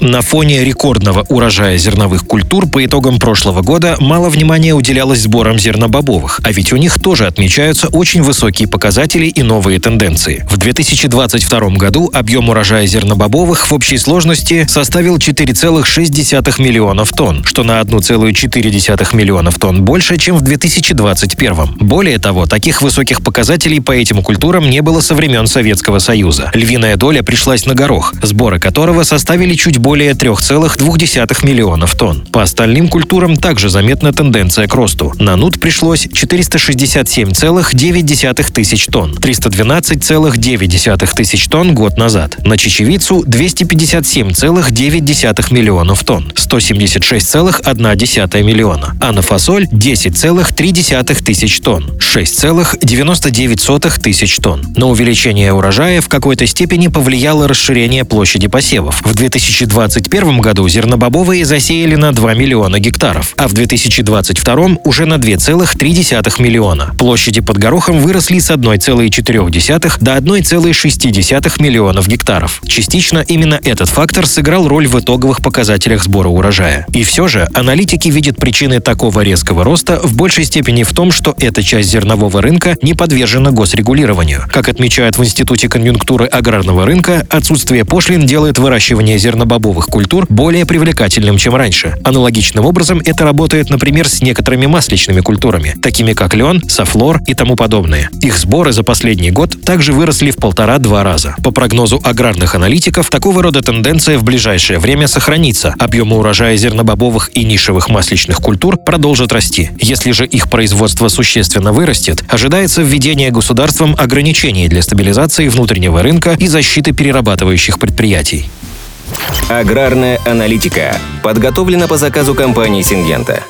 На фоне рекордного урожая зерновых культур по итогам прошлого года мало внимания уделялось сборам зернобобовых, а ведь у них тоже отмечаются очень высокие показатели и новые тенденции. В 2022 году объем урожая зернобобовых в общей сложности составил 4,6 миллионов тонн, что на 1,4 миллионов тонн больше, чем в 2021. Более того, таких высоких показателей по этим культурам не было со времен Советского Союза. Львиная доля пришлась на горох, сборы которого составили чуть более 3,2 миллионов тонн. По остальным культурам также заметна тенденция к росту. На нут пришлось 467,9 тысяч тонн, 312,9 тысяч тонн год назад. На чечевицу 257,9 миллионов тонн, 176,1 миллиона. А на фасоль 10,3 тысяч тонн, 6,99 тысяч тонн. На увеличение урожая в какой-то степени повлияло расширение площади посевов. В 2020 2021 году зернобобовые засеяли на 2 миллиона гектаров, а в 2022 уже на 2,3 миллиона. Площади под горохом выросли с 1,4 до 1,6 миллионов гектаров. Частично именно этот фактор сыграл роль в итоговых показателях сбора урожая. И все же аналитики видят причины такого резкого роста в большей степени в том, что эта часть зернового рынка не подвержена госрегулированию. Как отмечают в Институте конъюнктуры аграрного рынка, отсутствие пошлин делает выращивание зернобобовых бобовых культур более привлекательным, чем раньше. Аналогичным образом это работает, например, с некоторыми масличными культурами, такими как лен, софлор и тому подобное. Их сборы за последний год также выросли в полтора-два раза. По прогнозу аграрных аналитиков, такого рода тенденция в ближайшее время сохранится. Объемы урожая зернобобовых и нишевых масличных культур продолжат расти. Если же их производство существенно вырастет, ожидается введение государством ограничений для стабилизации внутреннего рынка и защиты перерабатывающих предприятий. Аграрная аналитика подготовлена по заказу компании «Сингента».